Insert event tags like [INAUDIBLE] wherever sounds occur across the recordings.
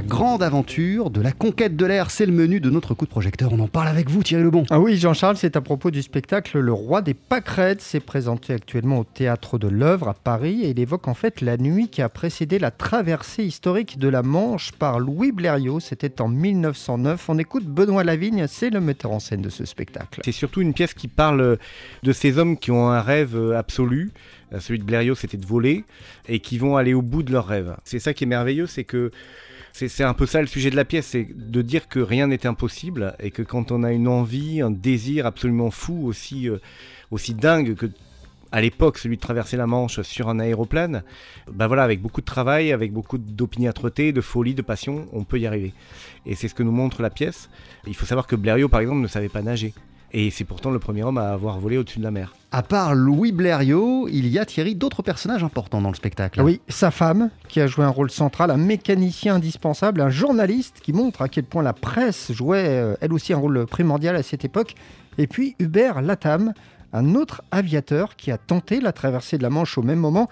la grande aventure de la conquête de l'air. C'est le menu de notre coup de projecteur. On en parle avec vous, Thierry Lebon. Ah oui, Jean-Charles, c'est à propos du spectacle Le Roi des Pâquerettes. C'est présenté actuellement au Théâtre de l'Œuvre à Paris et il évoque en fait la nuit qui a précédé la traversée historique de la Manche par Louis Blériot. C'était en 1909. On écoute Benoît Lavigne, c'est le metteur en scène de ce spectacle. C'est surtout une pièce qui parle de ces hommes qui ont un rêve absolu euh, celui de Blériot, c'était de voler, et qui vont aller au bout de leurs rêves. C'est ça qui est merveilleux, c'est que c'est un peu ça le sujet de la pièce, c'est de dire que rien n'est impossible, et que quand on a une envie, un désir absolument fou, aussi, euh, aussi dingue que à l'époque, celui de traverser la Manche sur un aéroplane, bah voilà, avec beaucoup de travail, avec beaucoup d'opiniâtreté, de folie, de passion, on peut y arriver. Et c'est ce que nous montre la pièce. Il faut savoir que Blériot, par exemple, ne savait pas nager. Et c'est pourtant le premier homme à avoir volé au-dessus de la mer. À part Louis Blériot, il y a Thierry d'autres personnages importants dans le spectacle. Oui, sa femme, qui a joué un rôle central, un mécanicien indispensable, un journaliste qui montre à quel point la presse jouait euh, elle aussi un rôle primordial à cette époque, et puis Hubert Latam, un autre aviateur qui a tenté la traversée de la Manche au même moment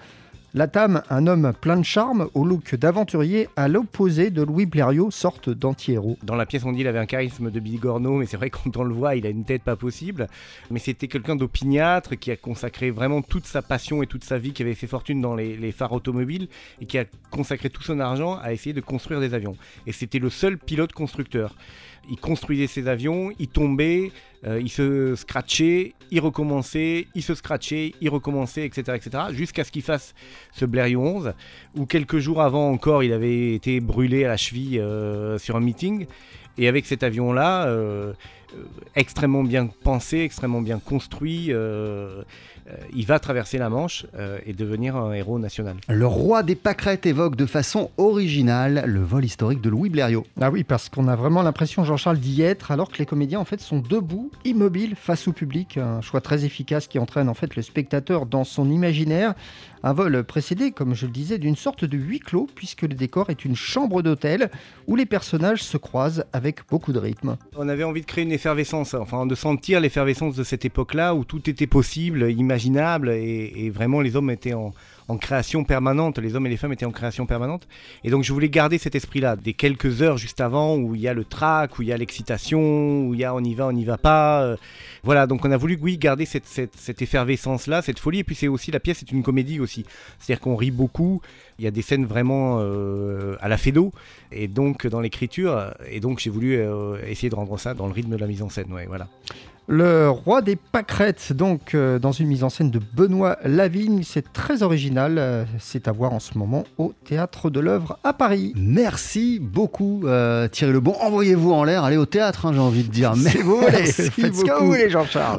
Latam, un homme plein de charme, au look d'aventurier, à l'opposé de Louis Blériot, sorte d'anti-héros. Dans la pièce, on dit qu'il avait un charisme de bigorneau, mais c'est vrai quand on le voit, il a une tête pas possible. Mais c'était quelqu'un d'opiniâtre qui a consacré vraiment toute sa passion et toute sa vie, qui avait fait fortune dans les, les phares automobiles et qui a consacré tout son argent à essayer de construire des avions. Et c'était le seul pilote constructeur. Il construisait ses avions, il tombait, euh, il se scratchait, il recommençait, il se scratchait, il recommençait, etc. etc. jusqu'à ce qu'il fasse ce Blériot 11, où quelques jours avant encore, il avait été brûlé à la cheville euh, sur un meeting. Et avec cet avion-là, euh, extrêmement bien pensé, extrêmement bien construit, il va traverser la Manche et devenir un héros national. Le roi des pâquerettes évoque de façon originale le vol historique de Louis Blériot. Ah oui, parce qu'on a vraiment l'impression, Jean-Charles, d'y être, alors que les comédiens en fait sont debout immobile face au public, un choix très efficace qui entraîne en fait le spectateur dans son imaginaire. Un vol précédé, comme je le disais, d'une sorte de huis clos, puisque le décor est une chambre d'hôtel où les personnages se croisent avec beaucoup de rythme. On avait envie de créer une effervescence, enfin de sentir l'effervescence de cette époque-là où tout était possible, imaginable, et vraiment les hommes étaient en, création permanente, les hommes et les femmes étaient en création permanente. Et donc je voulais garder cet esprit-là, des quelques heures juste avant où il y a le trac, où il y a l'excitation, où il y a on y va, on n'y va pas. Euh. voilà, donc on a voulu, oui, garder cette, cette, effervescence-là, cette folie. Et puis c'est aussi, la pièce est une comédie aussi. C'est-à-dire qu'on rit beaucoup, il y a des scènes vraiment euh, à la fédo, et donc dans l'écriture, et donc j'ai voulu euh, essayer de rendre ça dans le rythme de la mise en scène, ouais, voilà. Le roi des pâquerettes, donc euh, dans une mise en scène de Benoît Lavigne, c'est très original. Euh, c'est à voir en ce moment au Théâtre de l'œuvre à Paris. Merci beaucoup euh, Thierry Lebon. Envoyez-vous en l'air, allez au théâtre, hein, j'ai envie de dire. Mais vous voulez, [LAUGHS] faites ce que vous voulez Jean-Charles.